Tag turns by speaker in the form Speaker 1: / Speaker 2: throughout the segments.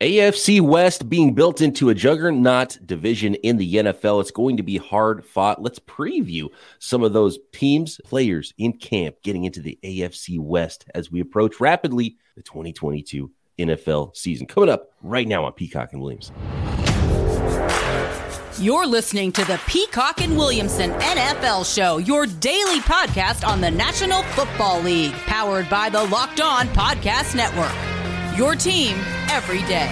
Speaker 1: AFC West being built into a juggernaut division in the NFL. It's going to be hard fought. Let's preview some of those teams, players in camp getting into the AFC West as we approach rapidly the 2022 NFL season. Coming up right now on Peacock and Williams.
Speaker 2: You're listening to the Peacock and Williamson NFL Show, your daily podcast on the National Football League, powered by the Locked On Podcast Network. Your team every day.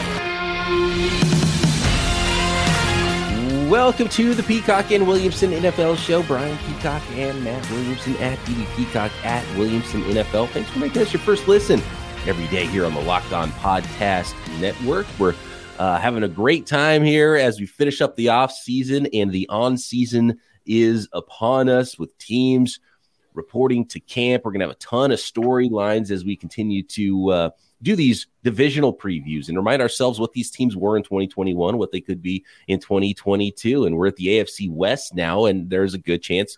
Speaker 1: Welcome to the Peacock and Williamson NFL show. Brian Peacock and Matt Williamson at DB Peacock at Williamson NFL. Thanks for making us your first listen every day here on the Locked On Podcast Network. We're uh, having a great time here as we finish up the off season and the on season is upon us with teams reporting to camp. We're going to have a ton of storylines as we continue to uh, do these divisional previews and remind ourselves what these teams were in 2021, what they could be in 2022. And we're at the AFC West now, and there's a good chance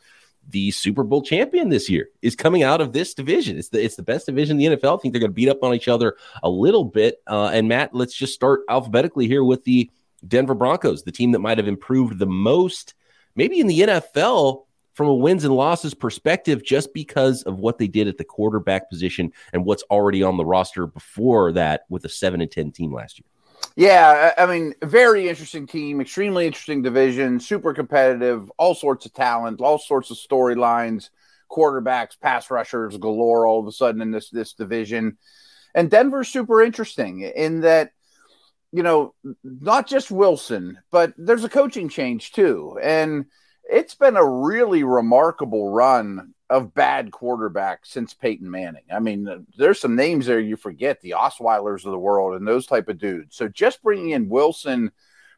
Speaker 1: the Super Bowl champion this year is coming out of this division. It's the it's the best division in the NFL. I think they're going to beat up on each other a little bit. Uh, and Matt, let's just start alphabetically here with the Denver Broncos, the team that might have improved the most, maybe in the NFL from a wins and losses perspective just because of what they did at the quarterback position and what's already on the roster before that with a 7 and 10 team last year.
Speaker 3: Yeah, I mean, very interesting team, extremely interesting division, super competitive, all sorts of talent, all sorts of storylines, quarterbacks, pass rushers galore all of a sudden in this this division. And Denver's super interesting in that you know, not just Wilson, but there's a coaching change too. And it's been a really remarkable run of bad quarterbacks since Peyton Manning. I mean, there's some names there you forget, the Osweilers of the world and those type of dudes. So just bringing in Wilson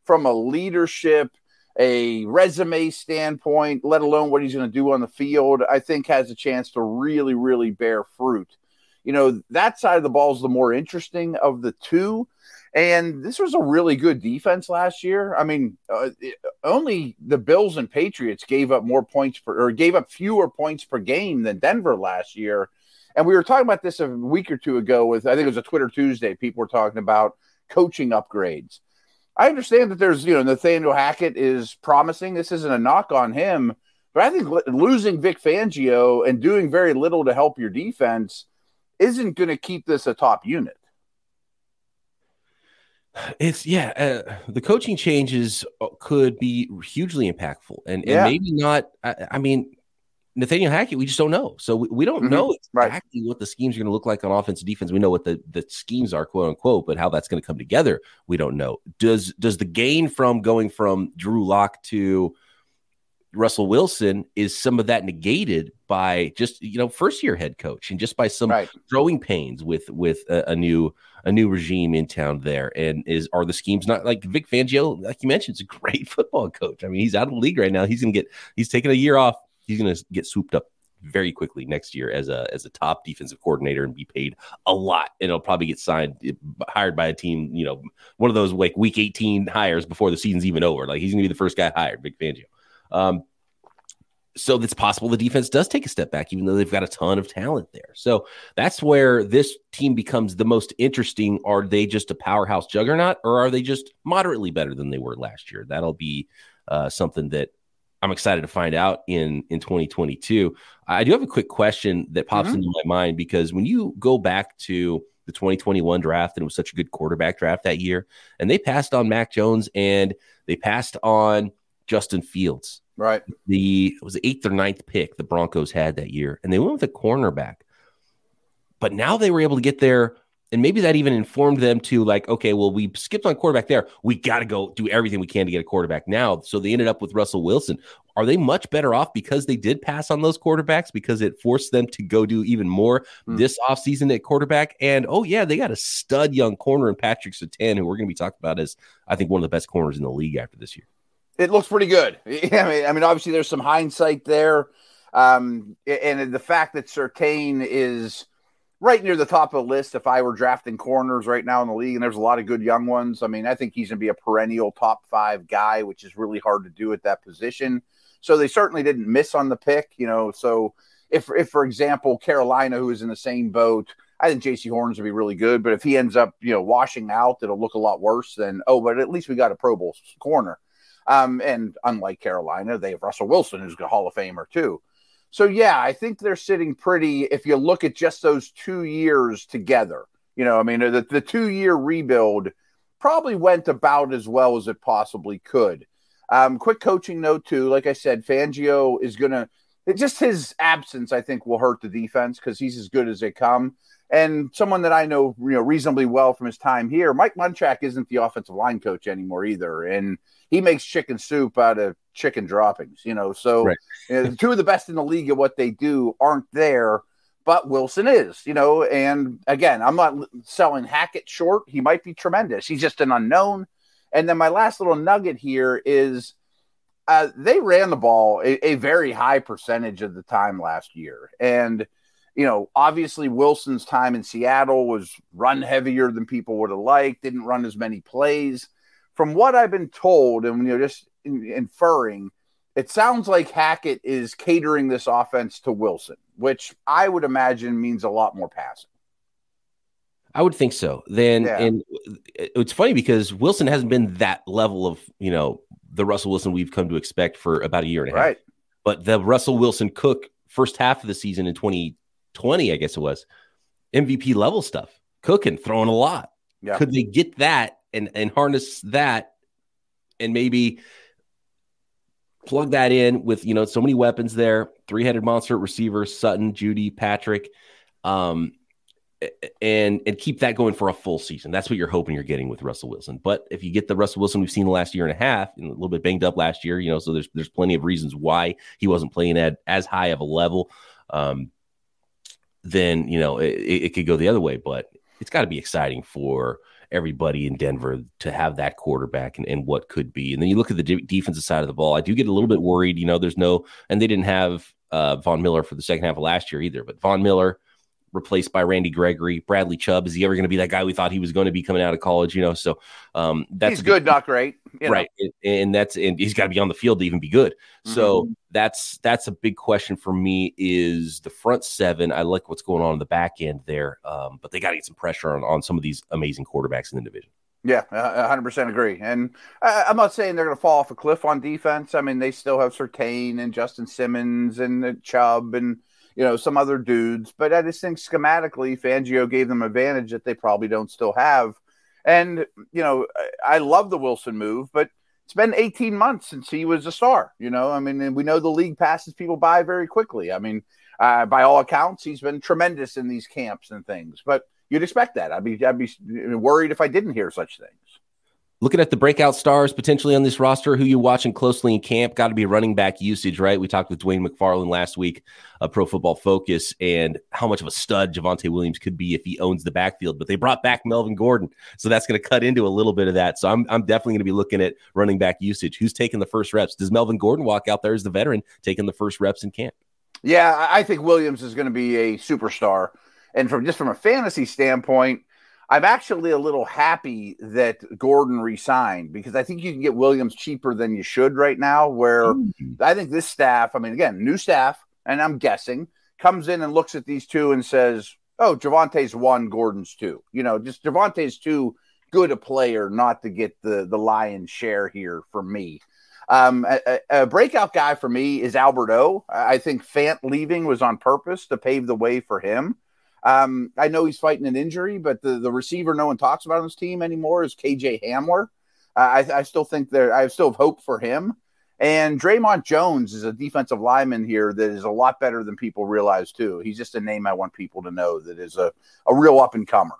Speaker 3: from a leadership, a resume standpoint, let alone what he's going to do on the field, I think has a chance to really, really bear fruit. You know, that side of the ball is the more interesting of the two. And this was a really good defense last year. I mean, uh, it, only the Bills and Patriots gave up more points per or gave up fewer points per game than Denver last year. And we were talking about this a week or two ago with I think it was a Twitter Tuesday. People were talking about coaching upgrades. I understand that there's you know Nathaniel Hackett is promising. This isn't a knock on him, but I think losing Vic Fangio and doing very little to help your defense isn't going to keep this a top unit.
Speaker 1: It's yeah, uh, the coaching changes uh, could be hugely impactful, and, and maybe not. I, I mean, Nathaniel Hackett, we just don't know. So we, we don't
Speaker 3: Mhm,
Speaker 1: know
Speaker 3: right.
Speaker 1: exactly what the schemes are going to look like on offense and defense. We know what the, the schemes are, quote unquote, but how that's going to come together, we don't know. Does does the gain from going from Drew Lock to Russell Wilson is some of that negated by just you know first year head coach and just by some
Speaker 3: Right.
Speaker 1: growing pains with with a, a new a new regime in town there. And is are the schemes not like Vic Fangio like you mentioned is a great football coach. I mean he's out of the league right now. He's gonna get he's taking a year off. He's gonna get swooped up very quickly next year as a as a top defensive coordinator and be paid a lot. And he'll probably get signed hired by a team you know one of those like week 18 hires before the season's even over. Like he's gonna be the first guy hired Vic Fangio. Um so it's possible the defense does take a step back, even though they've got a ton of talent there. So that's where this team becomes the most interesting. Are they just a powerhouse juggernaut, or are they just moderately better than they were last year? That'll be uh, something that I'm excited to find out in in 2022. I do have a quick question that pops
Speaker 3: Mhm.
Speaker 1: into my mind because when you go back to the 2021 draft, and it was such a good quarterback draft that year, and they passed on Mac Jones and they passed on Justin Fields
Speaker 3: Right.
Speaker 1: the it was the eighth or ninth pick the Broncos had that year, and they went with a cornerback. But now they were able to get there, and maybe that even informed them to like, okay, well, we skipped on quarterback there. We got to go do everything we can to get a quarterback now. So they ended up with Russell Wilson. Are they much better off because they did pass on those quarterbacks because it forced them to go do even more
Speaker 3: Hmm.
Speaker 1: this offseason at quarterback? And oh yeah, they got a stud young corner in Patrick Surtain, who we're going to be talking about as I think one of the best corners in the league after this year.
Speaker 3: It looks pretty good. I mean, I mean, obviously there's some hindsight there, um, and the fact that Surtain is right near the top of the list. If I were drafting corners right now in the league, and there's a lot of good young ones. I mean, I think he's going to be a perennial top five guy, which is really hard to do at that position. So they certainly didn't miss on the pick, you know. So if, if for example, Carolina, who is in the same boat, I think Jaycee Horns would be really good. But if he ends up, you know, washing out, it'll look a lot worse than oh, but at least we got a Pro Bowl corner. Um, and unlike Carolina, they have Russell Wilson, who's a Hall of Famer too. So yeah, I think they're sitting pretty. If you look at just those two years together, you know, I mean, the, the two year rebuild probably went about as well as it possibly could. Um, quick coaching note too. Like I said, Fangio is going to just his absence. I think will hurt the defense because he's as good as they come. And someone that I know, you know, reasonably well from his time here, Mike Munchak isn't the offensive line coach anymore either, and he makes chicken soup out of chicken droppings. You know, so right. you know, two of the best in the league at what they do aren't there, but Wilson is. You know, and again, I'm not selling Hackett short. He might be tremendous. He's just an unknown. And then my last little nugget here is uh, they ran the ball a, a, very high percentage of the time last year. And, you know, obviously Wilson's time in Seattle was run heavier than people would have liked, didn't run as many plays. From what I've been told, and, you know, just in, inferring, it sounds like Hackett is catering this offense to Wilson, which I would imagine means a lot more passing.
Speaker 1: I would think so. Then, yeah. and it's funny because Wilson hasn't been that level of you know the Russell Wilson we've come to expect for about a year and a half. right. But the Russell Wilson Cook first half of the season in 2020, I guess it was MVP level stuff, cooking, throwing a lot. Yeah. Could they get that and and harness that, and maybe plug that in with you know so many weapons there, three headed monster receivers, Sutton, Jeudy Patrick. Um, and and keep that going for a full season. That's what you're hoping you're getting with Russell Wilson. But if you get the Russell Wilson we've seen the last year and a half, and a little bit banged up last year, you know, so there's there's plenty of reasons why he wasn't playing at as high of a level. Um, then you know it, it could go the other way, but it's got to be exciting for everybody in Denver to have that quarterback and, and what could be. And then you look at the de- defensive side of the ball. I do get a little bit worried. You know, there's no, and they didn't have uh, Von Miller for the second half of last year either. But Von Miller, replaced by Randy Gregory. Bradley Chubb is he ever going to be that guy we thought he was going to be coming out of college? You know, so um, that's
Speaker 3: he's good, not great,
Speaker 1: right? And, and, that's and he's got to be on the field to even be good. Mm-hmm. So that's that's a big question for me. Is the front seven? I like what's going on in the back end there, um, but they got to get some pressure on on some of these amazing quarterbacks in the division.
Speaker 3: Yeah, hundred percent agree. And I, am not saying they're going to fall off a cliff on defense. I mean, they still have Surtain and Justin Simmons and Chubb and you know, some other dudes. But I just think schematically, Fangio gave them advantage that they probably don't still have. And, you know, I love the Wilson move, but it's been 18 months since he was a star. You know, I mean, we know the league passes people by very quickly. I mean, uh, by all accounts, he's been tremendous in these camps and things, but you'd expect that. I'd be, I'd be worried if I didn't hear such things
Speaker 1: looking at the breakout stars potentially on this roster, who you watching closely in camp, got to be running back usage, right? We talked with Dwain McFarland last week, uh, Pro Football Focus, and how much of a stud Javonte Williams could be if he owns the backfield. But they brought back Melvin Gordon, so that's going to cut into a little bit of that. So I'm, I'm definitely going to be looking at running back usage. Who's taking the first reps? Does Melvin Gordon walk out there as the veteran taking the first reps in camp?
Speaker 3: Yeah, I think Williams is going to be a superstar. And from just from a fantasy standpoint, I'm actually a little happy that Gordon resigned because I think you can get Williams cheaper than you should right now. Where mm-hmm. I think this staff, I mean, again, new staff, and I'm guessing, comes in and looks at these two and says, Oh, Javonte's one, Gordon's two. You know, just Javonte's too good a player not to get the, the lion's share here for me. Um, a, a, breakout guy for me is Albert O. I think Fant leaving was on purpose to pave the way for him. Um, I know he's fighting an injury, but the, the receiver no one talks about on his team anymore is KJ Hamler. Uh, I, I, still think there, I still have hope for him. And Dre'Mont Jones is a defensive lineman here that is a lot better than people realize, too. He's just a name I want people to know that is a, a real up and comer.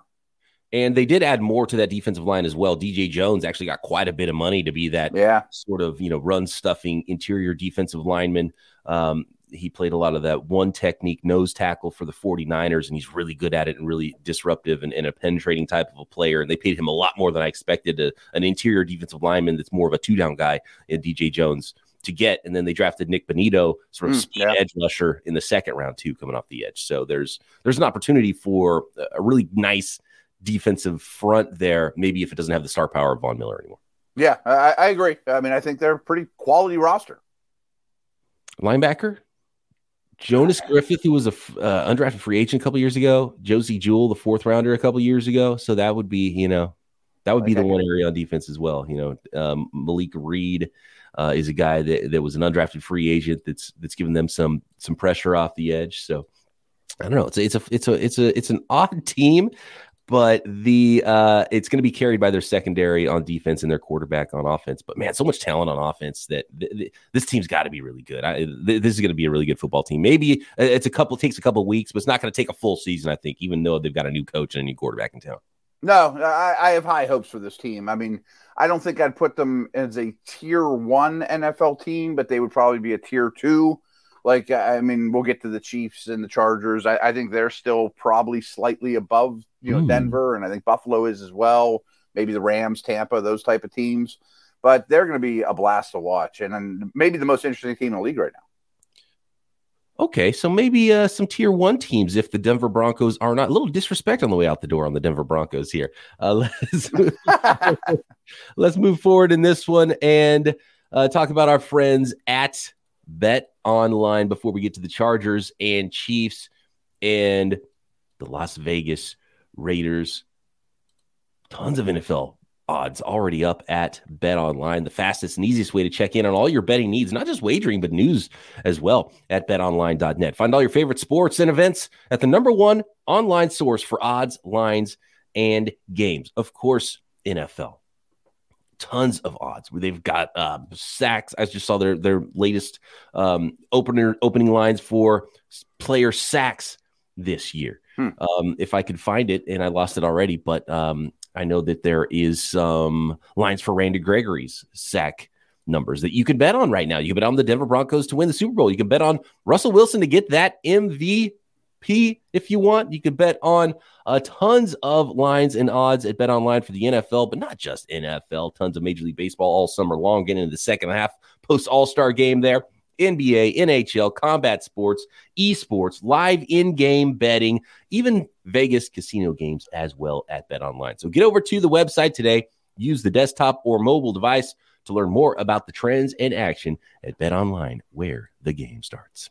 Speaker 1: And they did add more to that defensive line as well. DJ Jones actually got quite a bit of money to be that
Speaker 3: yeah.
Speaker 1: sort of, you know, run stuffing interior defensive lineman. Um, he played a lot of that one technique nose tackle for the 49ers, and he's really good at it and really disruptive and, and a penetrating type of a player. And they paid him a lot more than I expected a, an interior defensive lineman that's more of a two down guy in DJ Jones to get. And then they drafted Nik Bonitto, sort of mm, speed yeah. edge rusher in the second round too, coming off the edge. So there's there's an opportunity for a really nice defensive front there. Maybe if it doesn't have the star power of Von Miller anymore.
Speaker 3: Yeah, I, I agree. I mean, I think they're a pretty quality roster.
Speaker 1: Linebacker, Jonas Griffith, who was a uh, undrafted free agent a couple years ago. Josey Jewell, the fourth rounder a couple years ago. So that would be, you know, that would be the one area on defense as well. You know, um, Malik Reed uh, is a guy that, that was an undrafted free agent that's that's given them some some pressure off the edge. So I don't know. It's a, it's a it's a it's a it's an odd team but the uh, it's going to be carried by their secondary on defense and their quarterback on offense. But man, so much talent on offense that th- th- this team's got to be really good. I, th- this is going to be a really good football team. Maybe uh, it's a couple takes a couple weeks, but it's not going to take a full season. I think, even though they've got a new coach and a new quarterback in town.
Speaker 3: No, I, I have high hopes for this team. I mean, I don't think I'd put them as a tier one NFL team, but they would probably be a tier two like, I mean, we'll get to the Chiefs and the Chargers. I, I think they're still probably slightly above, you know, mm. Denver, and I think Buffalo is as well. Maybe the Rams, Tampa, those type of teams. But they're going to be a blast to watch, and, and maybe the most interesting team in the league right now.
Speaker 1: Okay, so maybe uh, some tier one teams if the Denver Broncos are not a little disrespect on the way out the door on the Denver Broncos here. Uh, let's, move, let's move forward in this one and uh, talk about our friends at Bet Online before we get to the Chargers and Chiefs and the Las Vegas Raiders. Tons of NFL odds already up at Bet Online, the fastest and easiest way to check in on all your betting needs, not just wagering, but news as well at betonline.net. Find all your favorite sports and events at the number one online source for odds, lines, and games. Of course, NFL tons of odds where they've got uh, sacks. I just saw their their latest um, opener opening lines for player sacks this year. Hmm. Um, if I could find it, and I lost it already, but um, I know that there is some lines for Randy Gregory's sack numbers that you can bet on right now. You can bet on the Denver Broncos to win the Super Bowl. You can bet on Russell Wilson to get that MVP if you want. You can bet on uh, tons of lines and odds at Bet Online for the NFL, but not just NFL. Tons of Major League Baseball all summer long. Getting into the second half post All Star game there. NBA, NHL, combat sports, esports, live in game betting, even Vegas casino games as well at Bet Online. So get over to the website today. Use the desktop or mobile device to learn more about the trends and action at Bet Online, where the game starts.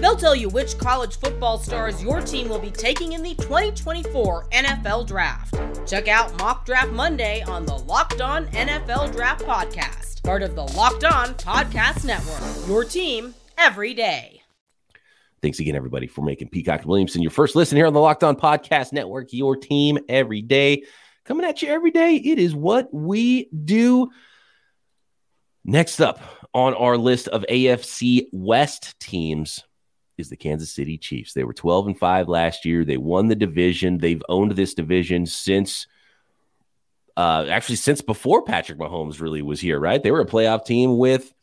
Speaker 2: They'll tell you which college football stars your team will be taking in the 2024 NFL Draft. Check out Mock Draft Monday on the Locked On NFL Draft Podcast part of the Locked On Podcast Network. Your team every day.
Speaker 1: Thanks again, everybody, for making Peacock Williamson your first listen here on the Locked On Podcast Network. Your team every day. Coming at you every day. It is what we do. Next up on our list of AFC West teams is the Kansas City Chiefs. They were 12 and 5 last year. They won the division. They've owned this division since uh, actually since before Patrick Mahomes really was here, right? They were a playoff team with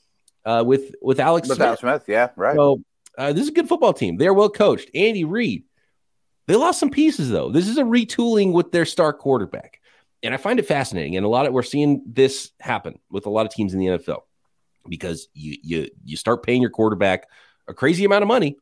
Speaker 1: uh, with with Alex
Speaker 3: with Smith. Smith. Yeah, right.
Speaker 1: So uh, this is a good football team. They're well coached. Andy Reid. They lost some pieces though. This is a retooling with their star quarterback, and I find it fascinating. And a lot of we're seeing this happen with a lot of teams in the NFL because you you you start paying your quarterback a crazy amount of money.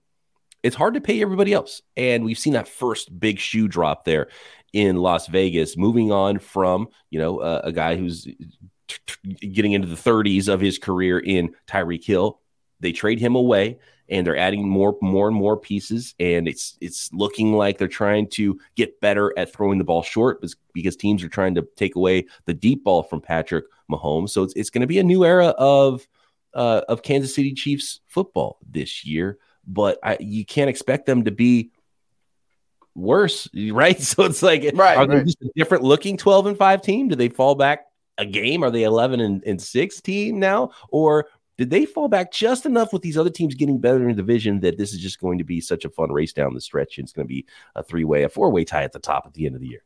Speaker 1: It's hard to pay everybody else, and we've seen that first big shoe drop there in Las Vegas, moving on from, you know, uh, a guy who's t- t- getting into the 30s of his career in Tyreek Hill. They trade him away and they're adding more more and more pieces and it's it's looking like they're trying to get better at throwing the ball short because teams are trying to take away the deep ball from Patrick Mahomes. So it's, it's going to be a new era of uh, of Kansas City Chiefs football this year, but I, you can't expect them to be worse, right? So it's like,
Speaker 3: right,
Speaker 1: are they
Speaker 3: right.
Speaker 1: just a different looking 12 and 5 team? Do they fall back a game? Are they 11 and, and 6 team now? Or did they fall back just enough with these other teams getting better in the division that this is just going to be such a fun race down the stretch? And it's going to be a three way, a four way tie at the top at the end of the year.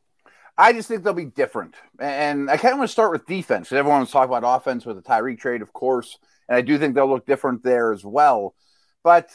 Speaker 3: I just think they'll be different. And I kind of want to start with defense. Everyone was talking about offense with the Tyreek trade, of course. And I do think they'll look different there as well. But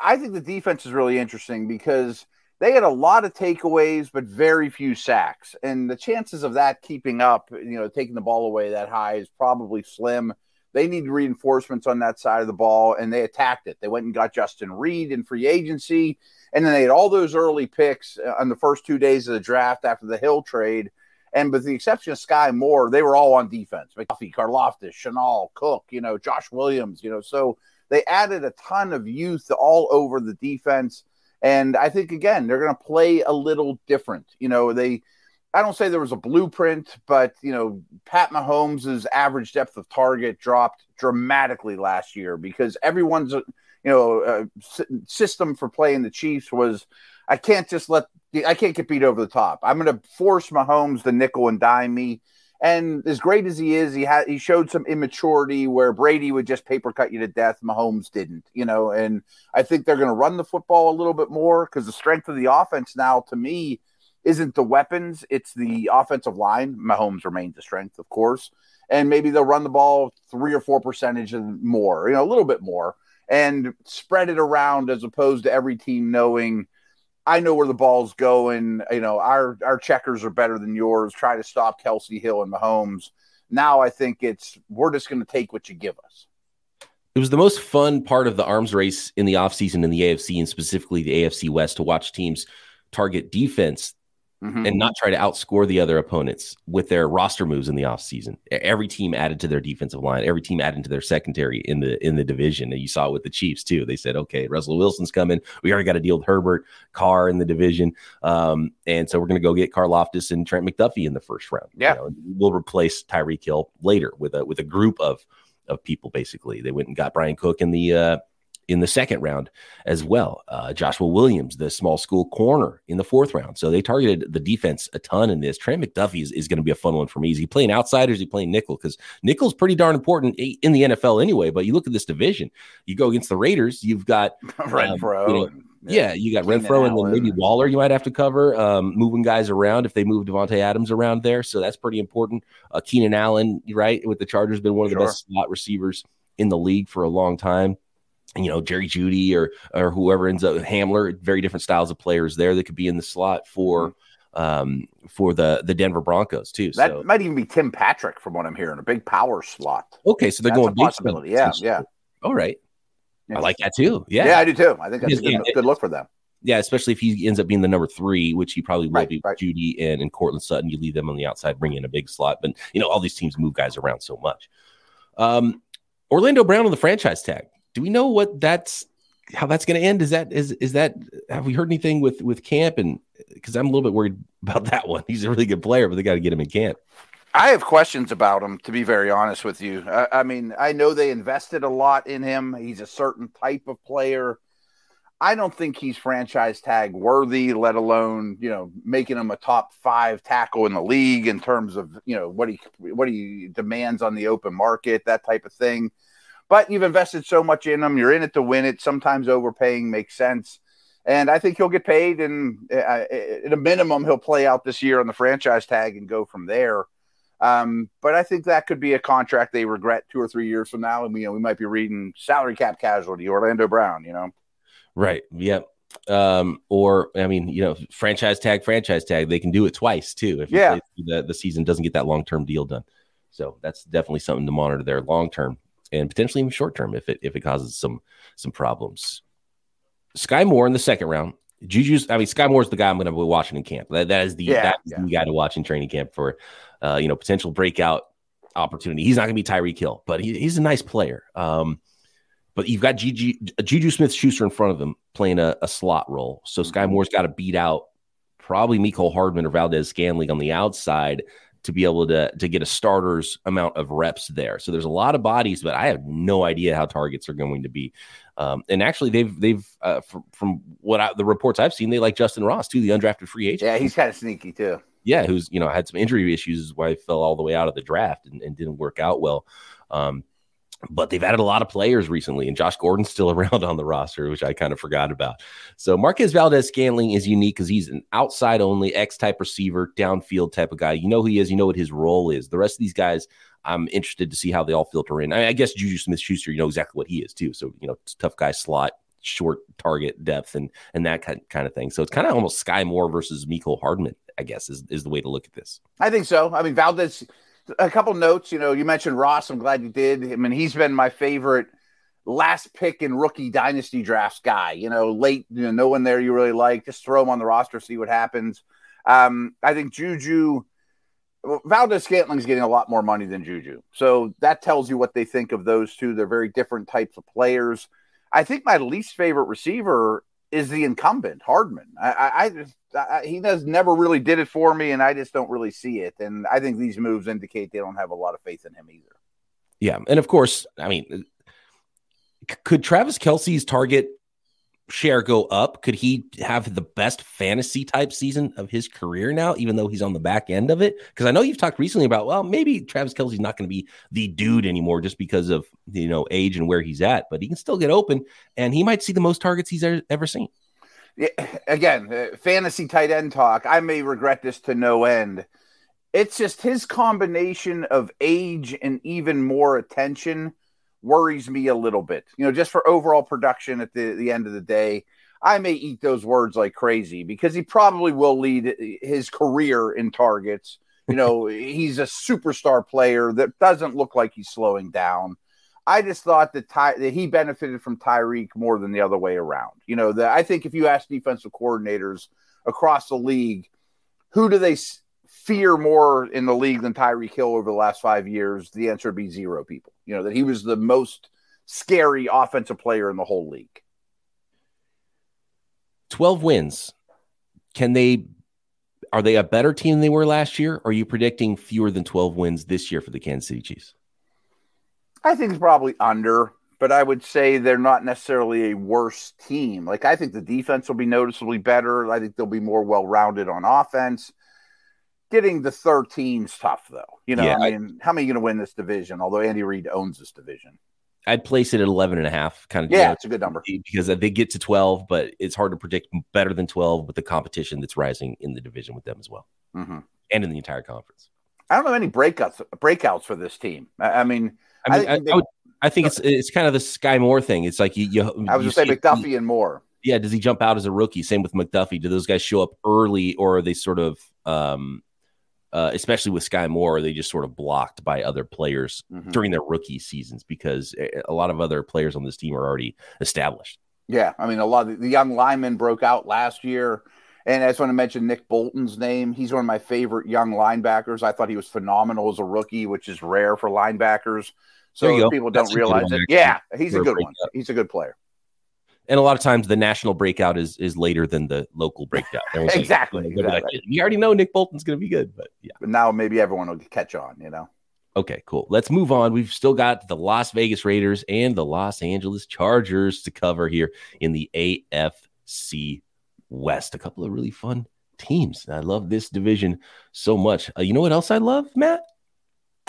Speaker 3: I think the defense is really interesting because they had a lot of takeaways, but very few sacks. And the chances of that keeping up, you know, taking the ball away that high is probably slim. They need reinforcements on that side of the ball, and they attacked it. They went and got Justin Reid in free agency, and then they had all those early picks uh, on the first two days of the draft after the Hill trade. And with the exception of Skyy Moore, they were all on defense. McDuffie, Karlaftis, Chenal, Cook, you know, Josh Williams, you know. So they added a ton of youth all over the defense. And I think again, they're going to play a little different. You know, they I don't say there was a blueprint, but you know, Pat Mahomes' average depth of target dropped dramatically last year because everyone's you know uh, system for playing the Chiefs was I can't just let I can't get beat over the top. I'm going to force Mahomes to nickel and dime me. And as great as he is, he had he showed some immaturity where Brady would just paper cut you to death. Mahomes didn't, you know. And I think they're going to run the football a little bit more because the strength of the offense now, to me, isn't the weapons; it's the offensive line. Mahomes remains the strength, of course, and maybe they'll run the ball three or four percentage and more, you know, a little bit more, and spread it around as opposed to every team knowing I know where the ball's going. You know, our our checkers are better than yours. Try to stop Kelce Hill and Mahomes. Now I think it's we're just going to take what you give us.
Speaker 1: It was the most fun part of the arms race in the offseason in the AFC and specifically the AFC West to watch teams target defense mm-hmm. and not try to outscore the other opponents with their roster moves in the offseason. Every team added to their defensive line, every team added to their secondary in the in the division. And you saw it with the Chiefs too. They said, okay, Russell Wilson's coming. We already got to deal with Herbert, Carr in the division. Um, and so we're gonna go get Karlaftis and Trent McDuffie in the first round.
Speaker 3: Yeah. You know,
Speaker 1: we'll replace Tyreek Hill later with a with a group of of people basically. They went and got Bryan Cook in the uh in the second round as well. Uh, Joshua Williams, the small school corner in the fourth round. So they targeted the defense a ton in this. Trent McDuffie is, is going to be a fun one for me. Is he playing outside or is he playing nickel? Because nickel's pretty darn important in the NFL anyway. But you look at this division, you go against the Raiders, you've got
Speaker 3: Renfrow. Um, you know,
Speaker 1: yeah, you got Renfrow and then maybe Waller you might have to cover, um, moving guys around if they move Davante Adams around there. So that's pretty important. Uh, Keenan Allen, right, with the Chargers, been one of the best slot receivers in the league for a long time you know Jerry Jeudy or or whoever ends up Hamler, very different styles of players there that could be in the slot for mm-hmm. um for the the Denver Broncos too.
Speaker 3: That
Speaker 1: so.
Speaker 3: might even be Tim Patrick from what I'm hearing, a big power slot.
Speaker 1: Okay, so they're that's going big
Speaker 3: possibility. Yeah, yeah.
Speaker 1: All right, I like that too. Yeah,
Speaker 3: yeah, I do too. I think that's a good, good look for them.
Speaker 1: Yeah, especially if he ends up being the number three, which he probably will right, be right. Jeudy and, and Courtland Sutton. You leave them on the outside, bring in a big slot. But you know, all these teams move guys around so much. Um, Orlando Brown on the franchise tag. Do we know what that's how that's going to end? Is that is is that have we heard anything with with camp? And because I'm a little bit worried about that one. He's a really good player, but they got to get him in camp.
Speaker 3: I have questions about him, to be very honest with you. I, I, mean, I know they invested a lot in him. He's a certain type of player. I don't think he's franchise tag worthy, let alone you know making him a top five tackle in the league in terms of you know what he what he demands on the open market, that type of thing. But you've invested so much in him. You're in it to win it. Sometimes overpaying makes sense. And I think he'll get paid. And uh, uh, at a minimum, he'll play out this year on the franchise tag and go from there. Um, but I think that could be a contract they regret two or three years from now. And we, you know, we might be reading salary cap casualty, Orlando Brown, you know?
Speaker 1: Right. Yep. Um, or I mean, you know, franchise tag, franchise tag, they can do it twice too. If
Speaker 3: yeah.
Speaker 1: the, the season doesn't get that long term deal done. So that's definitely something to monitor there long term and potentially even short term if it if it causes some some problems. Skyy Moore in the second round. Juju's, I mean, Skyy Moore's the guy I'm going to be watching in camp. That, that is the yeah, that is yeah. the guy to watch in training camp for, uh, you know, potential breakout opportunity. He's not going to be Tyreek Hill, but he, he's a nice player. Um, but you've got Juju, Juju Smith Schuster in front of him playing a, a slot role. So Skyy Moore's got to beat out probably Mecole Hardman or Valdes-Scantling on the outside to be able to to get a starter's amount of reps there. So there's a lot of bodies, but I have no idea how targets are going to be. Um, and actually, they've they've uh, from, from what I, the reports I've seen, they like Justin Ross too, the undrafted free agent.
Speaker 3: Yeah, he's kind of sneaky too.
Speaker 1: Yeah, who's you know had some injury issues, is why he fell all the way out of the draft and, and didn't work out well. Um, but they've added a lot of players recently, and Josh Gordon's still around on the roster, which I kind of forgot about. So Marquez Valdes Scantling is unique because he's an outside only X type receiver, downfield type of guy. You know who he is, you know what his role is. The rest of these guys, I'm interested to see how they all filter in. I, I guess Juju Smith Schuster, you know exactly what he is too. So, you know, tough guy slot, short target depth, and and that kind kind of thing. So it's kind of almost Skyy Moore versus Mecole Hardman, I guess, is, is the way to look at this.
Speaker 3: I think so. I mean, Valdes a couple notes. You know, you mentioned Ross. I'm glad you did. I mean, he's been my favorite last pick in rookie dynasty drafts guy. You know, late, you know, no one there you really like. Just throw him on the roster, see what happens. Um, I think Juju. Well, Valdes Scantling's getting a lot more money than Juju. So that tells you what they think of those two. They're very different types of players. I think my least favorite receiver is the incumbent, Hardman. I, I, I just I, he does never really did it for me, and I just don't really see it. And I think these moves indicate they don't have a lot of faith in him either.
Speaker 1: Yeah, and of course, I mean, could Travis Kelce's target share go up? Could he have the best fantasy type season of his career now, even though he's on the back end of it? Because I know you've talked recently about, well, maybe Travis Kelce's not going to be the dude anymore just because of you know age and where he's at, but he can still get open, and he might see the most targets he's ever, seen
Speaker 3: again, uh, fantasy tight end talk. I may regret this to no end. It's just his combination of age and even more attention worries me a little bit. You know, just for overall production at the, the end of the day, I may eat those words like crazy because he probably will lead his career in targets. You know, he's a superstar player that doesn't look like he's slowing down. I just thought that, Ty, that he benefited from Tyreek more than the other way around. You know, that I think if you ask defensive coordinators across the league, who do they fear more in the league than Tyreek Hill over the last five years? The answer would be zero people. You know, that he was the most scary offensive player in the whole league.
Speaker 1: 12 wins. Can they are they a better team than they were last year? Or are you predicting fewer than 12 wins this year for the Kansas City Chiefs?
Speaker 3: I think it's probably under, but I would say they're not necessarily a worse team. Like I think the defense will be noticeably better. I think they'll be more well rounded on offense. Getting the 13's tough though. You know, yeah, I mean, I, how many are going to win this division? Although Andy Reid owns this division.
Speaker 1: I'd place it at 11 and a half kind of.
Speaker 3: Yeah, know, it's a good number
Speaker 1: because they get to 12, but it's hard to predict better than 12 with the competition that's rising in the division with them as well. Mm-hmm. And in the entire conference.
Speaker 3: I don't know any breakouts breakouts for this team. I, I mean,
Speaker 1: I mean, I, I, would, I think it's it's kind of the Skyy Moore thing. It's like you. you
Speaker 3: I was going to say McDuffie and Moore.
Speaker 1: Yeah, does he jump out as a rookie? Same with McDuffie. Do those guys show up early, or are they sort of, um, uh, especially with Skyy Moore, are they just sort of blocked by other players mm-hmm. during their rookie seasons because a lot of other players on this team are already established.
Speaker 3: Yeah, I mean, a lot of the young linemen broke out last year. And I just want to mention Nick Bolton's name. He's one of my favorite young linebackers. I thought he was phenomenal as a rookie, which is rare for linebackers. So people don't That's realize it. Yeah, he's a good one. He's a good player.
Speaker 1: And a lot of times the national breakout is is later than the local breakout.
Speaker 3: exactly. Like, exactly.
Speaker 1: Like, you already know Nick Bolton's going to be good, but yeah.
Speaker 3: But now maybe everyone will catch on. You know.
Speaker 1: Okay, cool. Let's move on. We've still got the Las Vegas Raiders and the Los Angeles Chargers to cover here in the AFC West. A couple of really fun teams. I love this division so much. Uh, you know what else I love, Matt?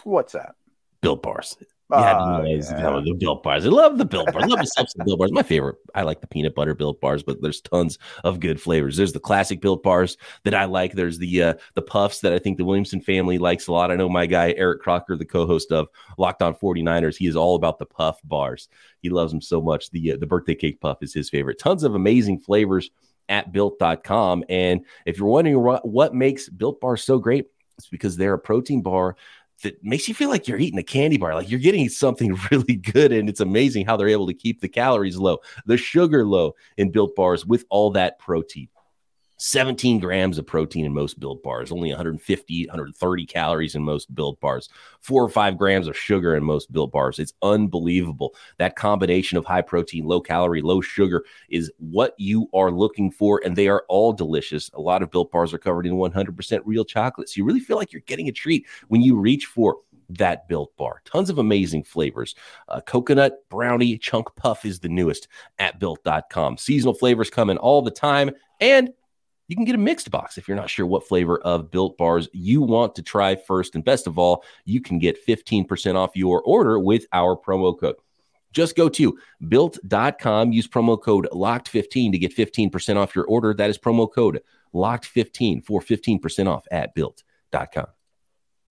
Speaker 3: What's that?
Speaker 1: Built bars. Yeah, uh, yeah. the Built Bars. I love the Built Bars. I love the substance Built Bars. My favorite. I like the peanut butter Built Bars, but there's tons of good flavors. There's the classic Built Bars that I like. There's the uh, the puffs that I think the Williamson family likes a lot. I know my guy Eric Crocker, the co-host of Locked On 49ers, he is all about the puff bars. He loves them so much. The uh, the birthday cake puff is his favorite. Tons of amazing flavors at built.com. And if you're wondering what, what makes Built bars so great, it's because they're a protein bar that makes you feel like you're eating a candy bar, like you're getting something really good. And it's amazing how they're able to keep the calories low, the sugar low in built bars with all that protein. 17 grams of protein in most built bars, only 150, 130 calories in most built bars, four or five grams of sugar in most built bars. It's unbelievable. That combination of high protein, low calorie, low sugar is what you are looking for, and they are all delicious. A lot of built bars are covered in 100% real chocolate. So you really feel like you're getting a treat when you reach for that built bar. Tons of amazing flavors. Uh, coconut brownie chunk puff is the newest at built.com. Seasonal flavors come in all the time. And you can get a mixed box if you're not sure what flavor of built bars you want to try first. And best of all, you can get 15% off your order with our promo code. Just go to built.com, use promo code locked15 to get 15% off your order. That is promo code locked15 for 15% off at built.com.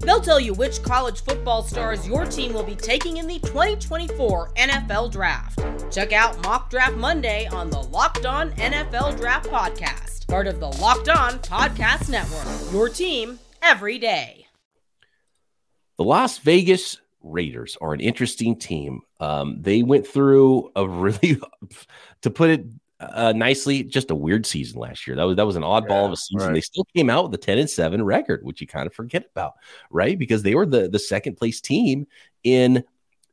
Speaker 2: They'll tell you which college football stars your team will be taking in the 2024 NFL Draft. Check out Mock Draft Monday on the Locked On NFL Draft Podcast, part of the Locked On Podcast Network. Your team every day.
Speaker 1: The Las Vegas Raiders are an interesting team. Um, they went through a really, to put it uh, nicely, just a weird season last year. That was that was an oddball yeah, of a season. Right. They still came out with a ten and seven record, which you kind of forget about, right? Because they were the the second place team in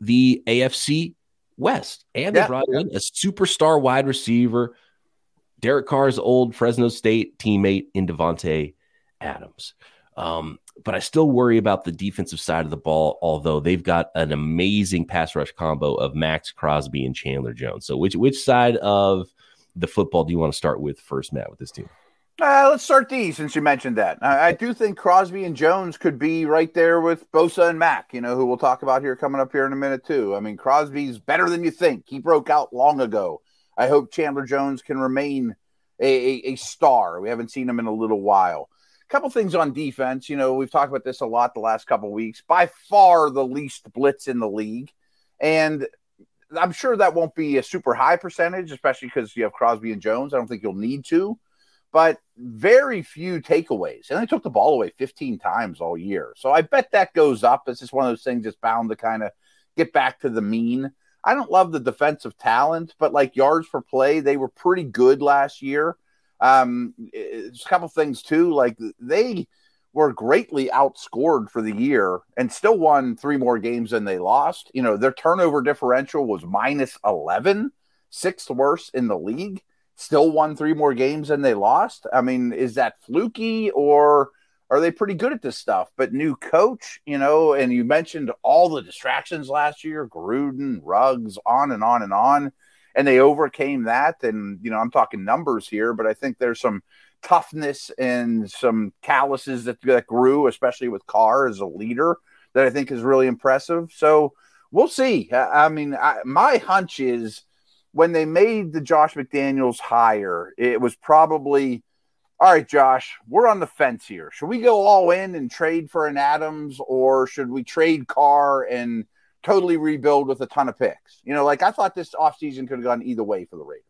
Speaker 1: the AFC West, and they brought in a superstar wide receiver, Derek Carr's old Fresno State teammate in Davante Adams. Um, but I still worry about the defensive side of the ball, although they've got an amazing pass rush combo of Maxx Crosby and Chandler Jones. So which which side of the football do you want to start with first, Matt, with this team?
Speaker 3: Uh, let's start these since you mentioned that. I, I, do think Crosby and Jones could be right there with Bosa and Mack, you know, who we'll talk about here coming up here in a minute, too. I mean, Crosby's better than you think. He broke out long ago. I hope Chandler Jones can remain a, a, a star. We haven't seen him in a little while. A couple things on defense. You know, we've talked about this a lot the last couple weeks. By far the least blitz in the league. And I'm sure that won't be a super high percentage, especially because you have Crosby and Jones. I don't think you'll need to, but very few takeaways. And they took the ball away 15 times all year. So I bet that goes up. It's just one of those things that's bound to kind of get back to the mean. I don't love the defensive talent, but like yards per play, they were pretty good last year. Um, it's a couple things too. Like they were greatly outscored for the year and still won three more games than they lost. You know, their turnover differential was minus 11, sixth worst in the league, still won three more games than they lost. I mean, is that fluky or are they pretty good at this stuff? But new coach, you know, and you mentioned all the distractions last year Gruden, Ruggs, on and on and on. And they overcame that. And, you know, I'm talking numbers here, but I think there's some toughness and some calluses that, that grew, especially with Carr as a leader, that I think is really impressive. So we'll see. I, I mean, I, my hunch is when they made the Josh McDaniels hire, it was probably all right, Josh, we're on the fence here. Should we go all in and trade for an Adams, or should we trade Carr and totally rebuild with a ton of picks? You know, like I thought this offseason could have gone either way for the Raiders.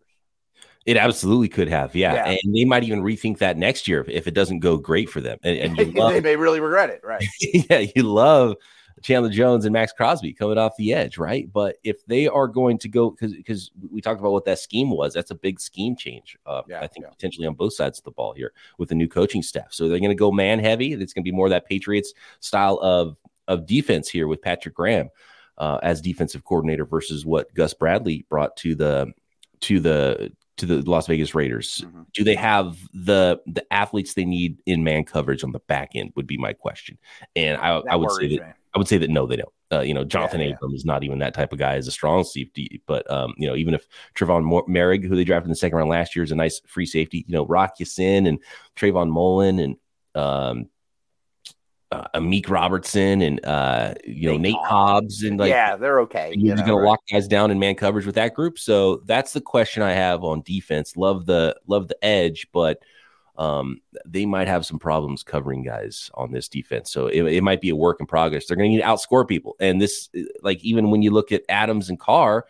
Speaker 1: It absolutely could have, yeah. yeah. And they might even rethink that next year if it doesn't go great for them. And, and
Speaker 3: love, they may really regret it, right?
Speaker 1: yeah, you love Chandler Jones and Maxx Crosby coming off the edge, right? But if they are going to go, because because we talked about what that scheme was, that's a big scheme change. Uh, yeah, I think yeah. potentially on both sides of the ball here with the new coaching staff. So they're going to go man heavy. It's going to be more that Patriots style of of defense here with Patrick Graham uh, as defensive coordinator versus what Gus Bradley brought to the to the to the Las Vegas Raiders. Mm-hmm. Do they have the the athletes they need in man coverage on the back end? Would be my question. And I, I would say that. I would say that no, they don't. Uh, you know, Jonathan yeah, Abram yeah. is not even that type of guy as a strong safety. But um, you know, even if Tre'von Moehrig, who they drafted in the second round last year, is a nice free safety. You know, Rock Ya-Sin and Trayvon Mullen and um, uh, Amik Robertson and uh, you know Nate Hobbs and like
Speaker 3: yeah, they're okay.
Speaker 1: You're going to lock guys down in man coverage with that group. So that's the question I have on defense. Love the love the edge, but um, they might have some problems covering guys on this defense. So it, it might be a work in progress. They're going to need to outscore people, and this like even when you look at Adams and Carr.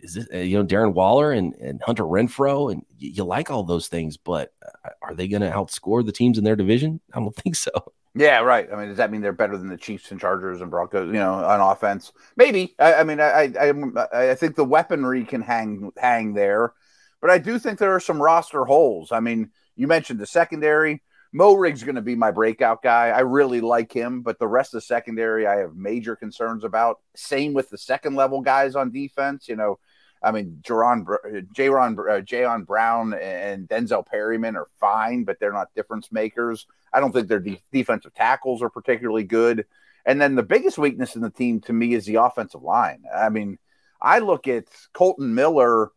Speaker 1: Is this, uh, you know Darren Waller and, and Hunter Renfrow, and you, you like all those things, but uh, are they going to outscore the teams in their division? I don't think so.
Speaker 3: Yeah, right. I mean, does that mean they're better than the Chiefs and Chargers and Broncos? You know, on offense, maybe. I, I mean, I, I I think the weaponry can hang hang there, but I do think there are some roster holes. I mean, you mentioned the secondary. Moehrig's going to be my breakout guy. I really like him, but the rest of the secondary, I have major concerns about. Same with the second level guys on defense. You know, I mean, Jaron, Jaron, uh, Jayon Brown and Denzel Perryman are fine, but they're not difference makers. I don't think their de- defensive tackles are particularly good. And then the biggest weakness in the team to me is the offensive line. I mean, I look at Kolton Miller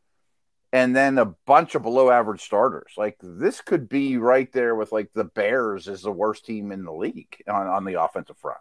Speaker 3: and then a bunch of below average starters. Like this could be right there with like the Bears as the worst team in the league on, on the offensive front.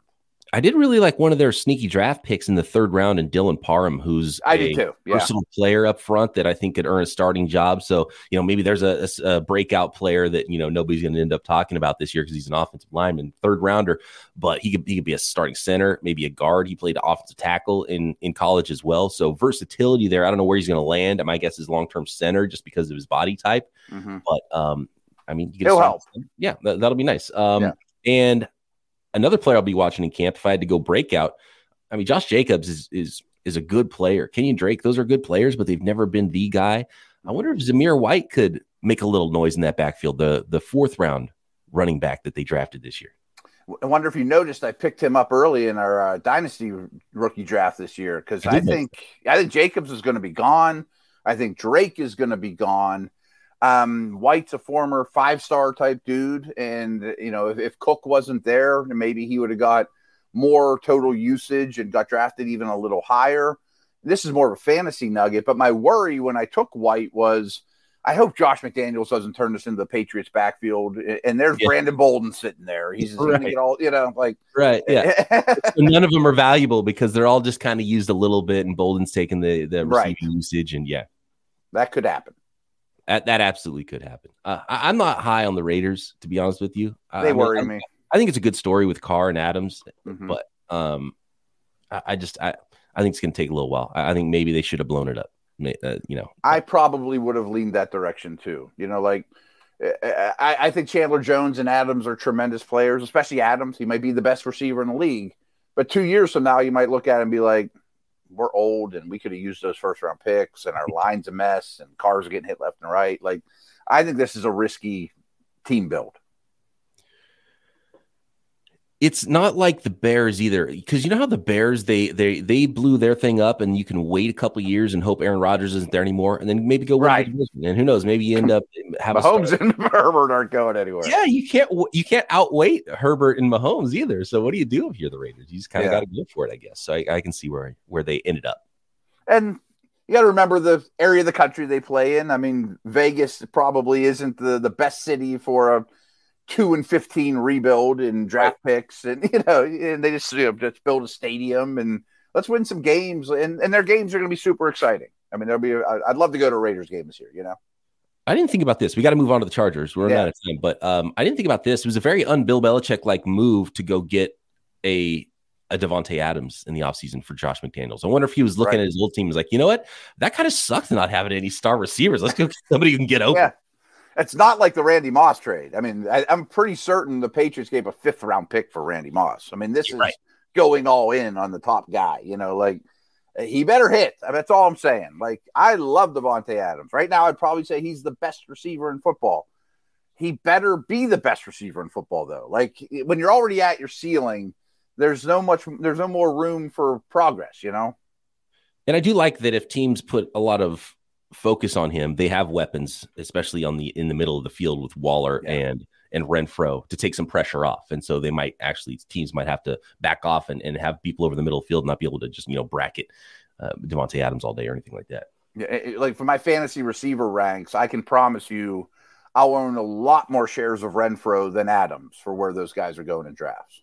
Speaker 1: I did really like one of their sneaky draft picks in the third round, and Dylan Parham, who's
Speaker 3: I did too.
Speaker 1: Yeah. Personal player up front that I think could earn a starting job. So you know maybe there's a, a, a breakout player that you know nobody's going to end up talking about this year because he's an offensive lineman, third rounder, but he could he could be a starting center, maybe a guard. He played offensive tackle in in college as well, so versatility there. I don't know where he's going to land. My guess is long term center just because of his body type, mm-hmm. but um, I mean,
Speaker 3: he'll help.
Speaker 1: Yeah, that, will be nice. Um, yeah. and another player I'll be watching in camp if I had to go breakout. I mean, Josh Jacobs is is is a good player. Kenyan Drake, those are good players, but they've never been the guy. I wonder if Zamir White could make a little noise in that backfield, the the fourth round running back that they drafted this year.
Speaker 3: I wonder if you noticed I picked him up early in our uh, dynasty rookie draft this year because I, I think I think Jacobs is going to be gone. I think Drake is going to be gone. Um, White's a former five star type dude, and you know if, if Cook wasn't there, maybe he would have got more total usage and got drafted even a little higher. This is more of a fantasy nugget, but my worry when I took White was I hope Josh McDaniels doesn't turn this into the Patriots backfield. And there's yeah. Brandon Bolden sitting there. He's right. all, you know, like
Speaker 1: right. Yeah. none of them are valuable because they're all just kind of used a little bit, and Bolden's taking the the receiving right. usage, and yeah,
Speaker 3: that could happen.
Speaker 1: That, that absolutely could happen. Uh, I, am not high on the Raiders, to be honest with you.
Speaker 3: They I worry
Speaker 1: I,
Speaker 3: me.
Speaker 1: I think it's a good story with Carr and Adams, mm-hmm. but um, I, I, just I, I think it's going to take a little while. I, I, think maybe they should have blown it up. Uh, you know,
Speaker 3: I probably would have leaned that direction too. You know, like I, I think Chandler Jones and Adams are tremendous players, especially Adams. He might be the best receiver in the league, but two years from now, you might look at him and be like, we're old and we could have used those first round picks and our line's a mess and cars are getting hit left and right. Like, I think this is a risky team build
Speaker 1: it's not like the Bears either, because you know how the Bears they they they blew their thing up, and you can wait a couple years and hope Aaron Rodgers isn't there anymore, and then maybe go
Speaker 3: right.
Speaker 1: And who knows, maybe you end up
Speaker 3: having Mahomes and Herbert aren't going anywhere.
Speaker 1: Yeah, you can't you can't outweight Herbert and Mahomes either. So what do you do if you're the Raiders? You just kind of yeah. got to go for it, I guess. So I, I can see where where they ended up.
Speaker 3: And you got to remember the area of the country they play in. I mean, Vegas probably isn't the the best city for a two and fifteen rebuild and draft picks, and you know, and they just you know just build a stadium and let's win some games, and and their games are going to be super exciting. I mean, there'll be. I'd love to go to a Raiders game this year. You know.
Speaker 1: I didn't think about this. We got to move on to the Chargers. We're yeah. out of time, but um, I didn't think about this. It was a very un-Bill Belichick like move to go get a a Davante Adams in the offseason for Josh McDaniels. I wonder if he was looking right. at his old team and was like, you know what? That kind of sucks not having any star receivers. Let's go somebody who can get open.
Speaker 3: Yeah. It's not like the Randy Moss trade. I mean, I, am pretty certain the Patriots gave a fifth round pick for Randy Moss. I mean, this You're is right. going all in on the top guy. You know, like uh, he better hit. I mean, that's all I'm saying. Like I love Davante Adams. Right now, I'd probably say he's the best receiver in football. He better be the best receiver in football, though. Like when you're already at your ceiling, there's no much, there's no more room for progress. You know.
Speaker 1: And I do like that if teams put a lot of focus on him. They have weapons, especially on the in the middle of the field with Waller yeah. and and Renfrow to take some pressure off. And so they might actually teams might have to back off and, and have people over the middle field not be able to just you know bracket uh, Davante Adams all day or anything like that.
Speaker 3: Yeah, like for my fantasy receiver ranks, I can promise you, I'll own a lot more shares of Renfrow than Adams for where those guys are going in drafts.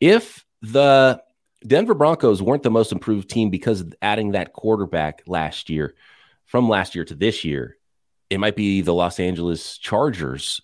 Speaker 1: If the Denver Broncos weren't the most improved team because of adding that quarterback last year from last year to this year, it might be the Los Angeles Chargers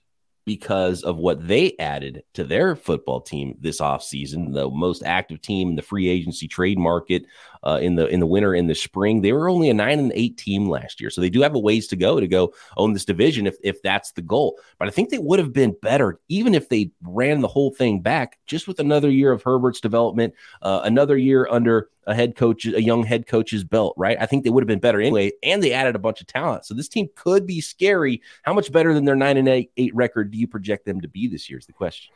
Speaker 1: because of what they added to their football team this offseason, the most active team in the free agency trade market uh, in the in the winter in the spring. They were only a nine and eight team last year, so they do have a ways to go to go own this division if if that's the goal. But I think they would have been better even if they ran the whole thing back, just with another year of Herbert's development, uh, another year under a head coach, a young head coach's belt. Right? I think they would have been better anyway, and they added a bunch of talent. So this team could be scary. How much better than their nine and eight, eight record do you project them to be this year? Is the question.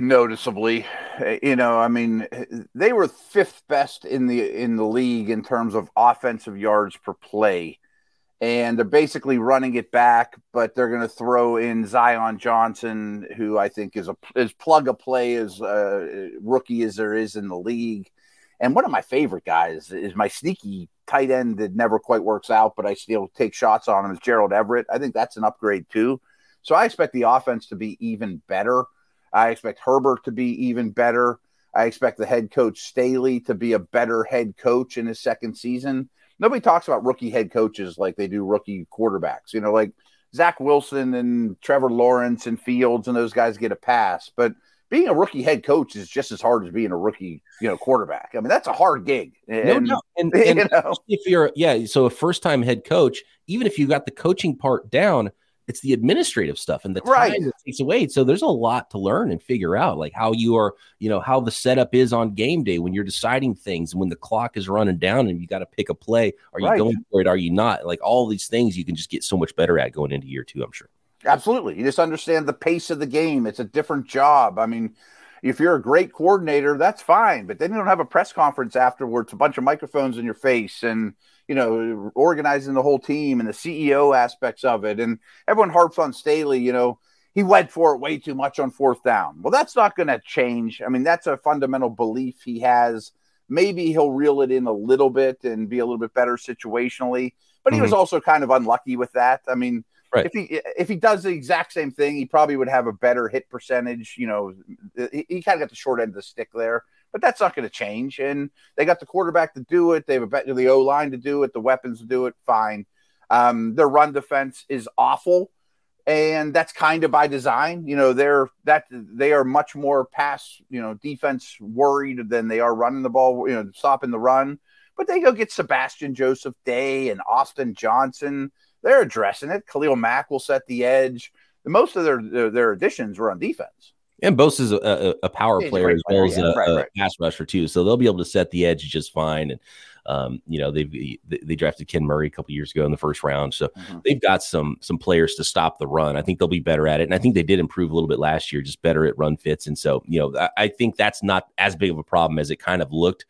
Speaker 3: Noticeably. Eh, you know, I mean, eh, they were fifth best in the in the league in terms of offensive yards per play, and they're basically running it back. But they're going to throw in Zion Johnson, who I think is a is plug a play as a rookie as there is in the league. And one of my favorite guys is my sneaky tight end that never quite works out, but I still take shots on him is Gerald Everett. I think that's an upgrade too. So I expect the offense to be even better. I expect Herbert to be even better. I expect the head coach Staley to be a better head coach in his second season. Nobody talks about rookie head coaches like they do rookie quarterbacks. You know, like Zach Wilson and Trevor Lawrence and Fields and those guys get a pass. But being a rookie head coach is just as hard as being a rookie, you know, quarterback. I mean, that's a hard gig.
Speaker 1: And, no doubt. And, and you know? if you're, yeah, so a first time head coach, even if you got the coaching part down, it's the administrative stuff and the time right. it takes away. So there's a lot to learn and figure out, like how you are, you know, how the setup is on game day when you're deciding things, and when the clock is running down and you got to pick a play. Are you right. going for it? Are you not? Like all these things you can just get so much better at going into year two, I'm sure.
Speaker 3: Absolutely. You just understand the pace of the game. It's a different job. I mean, if you're a great coordinator, that's fine, but then you don't have a press conference afterwards, a bunch of microphones in your face and you know, organizing the whole team and the CEO aspects of it. And everyone harps on Staley, you know, he went for it way too much on fourth down. Well, that's not going to change. I mean, that's a fundamental belief he has. Maybe he'll reel it in a little bit and be a little bit better situationally, but he mm-hmm. was also kind of unlucky with that. I mean, Right. If he if he does the exact same thing, he probably would have a better hit percentage. You know, he, he kind of got the short end of the stick there but that's not going to change. And they got the quarterback to do it. They have a the O line to do it, the weapons to do it. Fine. Um, their run defense is awful, and that's kind of by design. You know, they're that they are much more pass, you know, defense worried than they are running the ball. You know, stopping the run. But they go get Sebastian Joseph Day and Austin Johnson. They're addressing it. Khalil Mack will set the edge. Most of their their, their additions were on defense.
Speaker 1: And Bosa is a, a, a power He's player as well as yeah. a, right, right. pass rusher too, so they'll be able to set the edge just fine. And um, you know they they drafted Ken Murray a couple years ago in the first round, so mm-hmm. they've got some some players to stop the run. I think they'll be better at it, and I think they did improve a little bit last year, just better at run fits. And so you know I, I think that's not as big of a problem as it kind of looked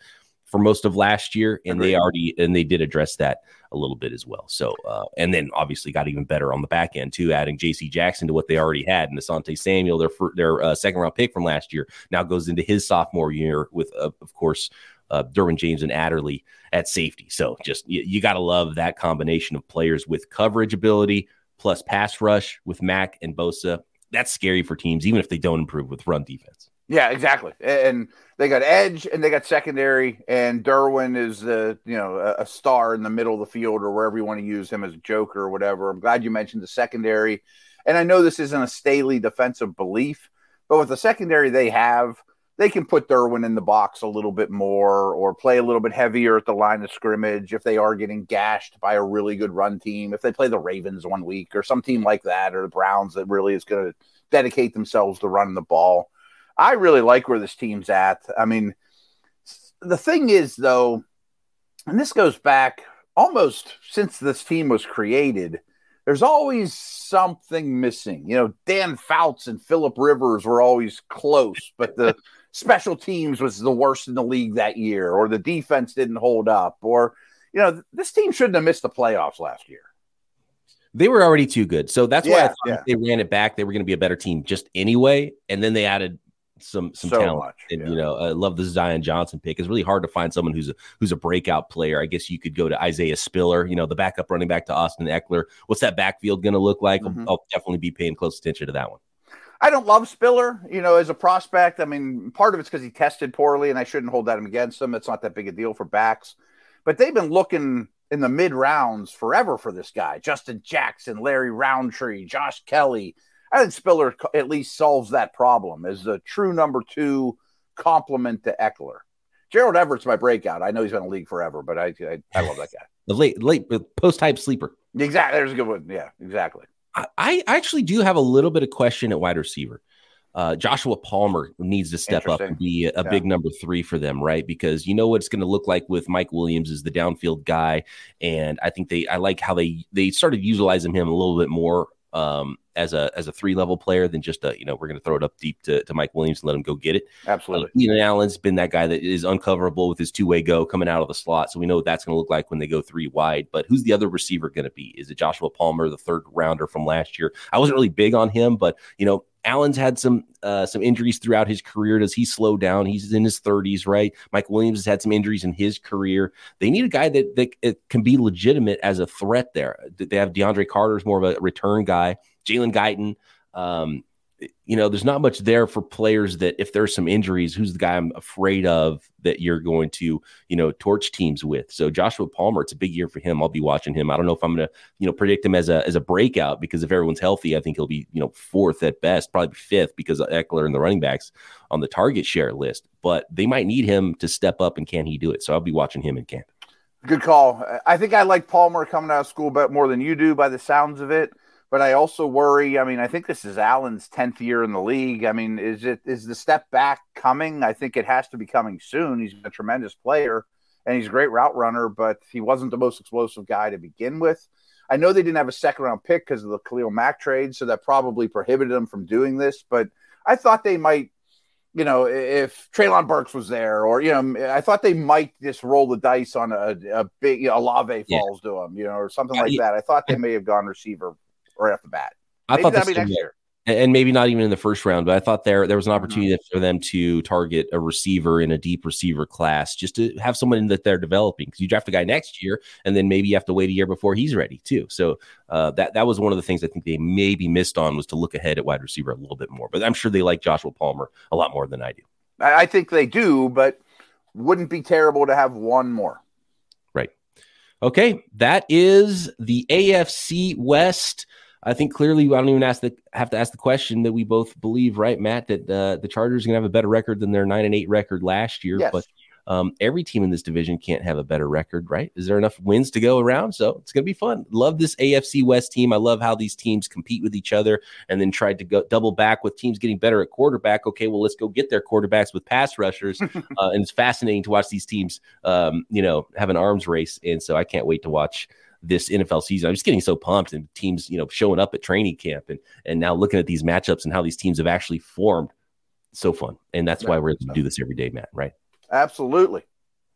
Speaker 1: for most of last year, and Agreed. they already and they did address that a little bit as well. So, uh, and then obviously got even better on the back end too, adding J.C. Jackson to what they already had, and Asante Samuel, their their uh, second round pick from last year, now goes into his sophomore year with, uh, of course. Uh, Derwin James and Adderley at safety. So just you, you got to love that combination of players with coverage ability plus pass rush with Mack and Bosa. That's scary for teams, even if they don't improve with run defense.
Speaker 3: Yeah, exactly. And they got edge and they got secondary, and Derwin is the you know a, star in the middle of the field or wherever you want to use him as a joker or whatever. I'm glad you mentioned the secondary, and I know this isn't a Staley defensive belief, but with the secondary they have, they can put Derwin in the box a little bit more or play a little bit heavier at the line of scrimmage if they are getting gashed by a really good run team. If they play the Ravens one week or some team like that, or the Browns that really is going to dedicate themselves to running the ball I really like where this team's at. I mean, the thing is, though, and this goes back almost since this team was created, there's always something missing. You know, Dan Fouts and Philip Rivers were always close, but the special teams was the worst in the league that year, or the defense didn't hold up, or, you know, this team shouldn't have missed the playoffs last year.
Speaker 1: They were already too good. So that's yeah, why I thought yeah. they ran it back. They were going to be a better team just anyway. And then they added some some so talent. Much, and yeah. you know, I love the Zion Johnson pick. It's really hard to find someone who's a who's a breakout player. I guess you could go to Isaiah Spiller, you know, the backup running back to Austin Ekeler. What's that backfield going to look like? Mm-hmm. I'll, I'll definitely be paying close attention to that one.
Speaker 3: I don't love Spiller, you know, as a prospect. I mean, part of it's because he tested poorly, and I shouldn't hold that against him. It's not that big a deal for backs, but they've been looking in the mid rounds forever for this guy. Justin Jackson, Larry Rountree, Josh Kelley. I think Spiller at least solves that problem as the true number two complement to Ekeler. Gerald Everett's my breakout. I know he's been in the league forever, but I I, I love that guy.
Speaker 1: the late late post type sleeper.
Speaker 3: Exactly. There's a good one. Yeah, exactly.
Speaker 1: I, I actually do have a little bit of question at wide receiver. Uh, Joshua Palmer needs to step up and be a, a yeah. big number three for them, right? Because you know what it's going to look like with Mike Williams as the downfield guy, and I think they I like how they they started utilizing him a little bit more um, as a as a three level player than just a you know we're going to throw it up deep to, to Mike Williams and let him go get it.
Speaker 3: Absolutely.
Speaker 1: Uh, Keenan Allen's been that guy that is uncoverable with his two way go coming out of the slot, so we know what that's going to look like when they go three wide. But who's the other receiver going to be? Is it Joshua Palmer, the third rounder from last year? I wasn't really big on him, but you know Allen's had some uh, some injuries throughout his career. Does he slow down? He's in his 30s, right? Mike Williams has had some injuries in his career. They need a guy that that can be legitimate as a threat. There, they have DeAndre Carter's more of a return guy. Jalen Guyton, um, you know, there's not much there for players that if there's some injuries, who's the guy I'm afraid of that you're going to, you know, torch teams with. So Joshua Palmer, it's a big year for him. I'll be watching him. I don't know if I'm going to, you know, predict him as a as a breakout because if everyone's healthy, I think he'll be, you know, fourth at best, probably fifth because of Ekeler and the running backs on the target share list. But they might need him to step up, and can he do it? So I'll be watching him in camp.
Speaker 3: Good call. I think I like Palmer coming out of school but more than you do by the sounds of it. But I also worry. I mean, I think this is Allen's tenth year in the league. I mean, is it is the step back coming? I think it has to be coming soon. He's a tremendous player and he's a great route runner, but he wasn't the most explosive guy to begin with. I know they didn't have a second round pick because of the Khalil Mack trade, so that probably prohibited them from doing this. But I thought they might, you know, if Treylon Burks was there, or you know, I thought they might just roll the dice on a, a big you know, Olave falls yeah. to him, you know, or something like that. I thought they may have gone receiver right off the bat.
Speaker 1: I Maybe thought that'd be next year and maybe not even in the first round, but I thought there there was an opportunity mm-hmm. for them to target a receiver in a deep receiver class, just to have someone that they're developing. Because you draft a guy next year, and then maybe you have to wait a year before he's ready too. So uh, that that was one of the things I think they maybe missed on was to look ahead at wide receiver a little bit more. But I'm sure they like Joshua Palmer a lot more than I do.
Speaker 3: I think they do, but wouldn't be terrible to have one more.
Speaker 1: Okay, that is the AFC West. I think clearly I don't even ask the have to ask the question that we both believe, right, Matt, that uh, the Chargers are going to have a better record than their nine and eight record last year.
Speaker 3: Yes.
Speaker 1: But um, every team in this division can't have a better record, right? Is there enough wins to go around? So it's going to be fun. Love this AFC West team. I love how these teams compete with each other and then tried to go double back with teams getting better at quarterback. Okay, well, let's go get their quarterbacks with pass rushers. uh, and it's fascinating to watch these teams, um, you know, have an arms race. And so I can't wait to watch this NFL season. I'm just getting so pumped and teams, you know, showing up at training camp and and now looking at these matchups and how these teams have actually formed. So fun. And that's why we're able to do this every day, Matt, right?
Speaker 3: Absolutely.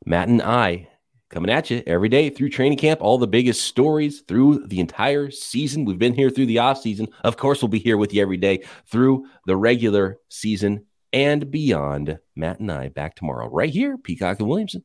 Speaker 1: Matt and I coming at you every day through training camp, all the biggest stories through the entire season. We've been here through the off season. Of course, we'll be here with you every day through the regular season and beyond. Matt and I back tomorrow right here, Peacock and Williamson.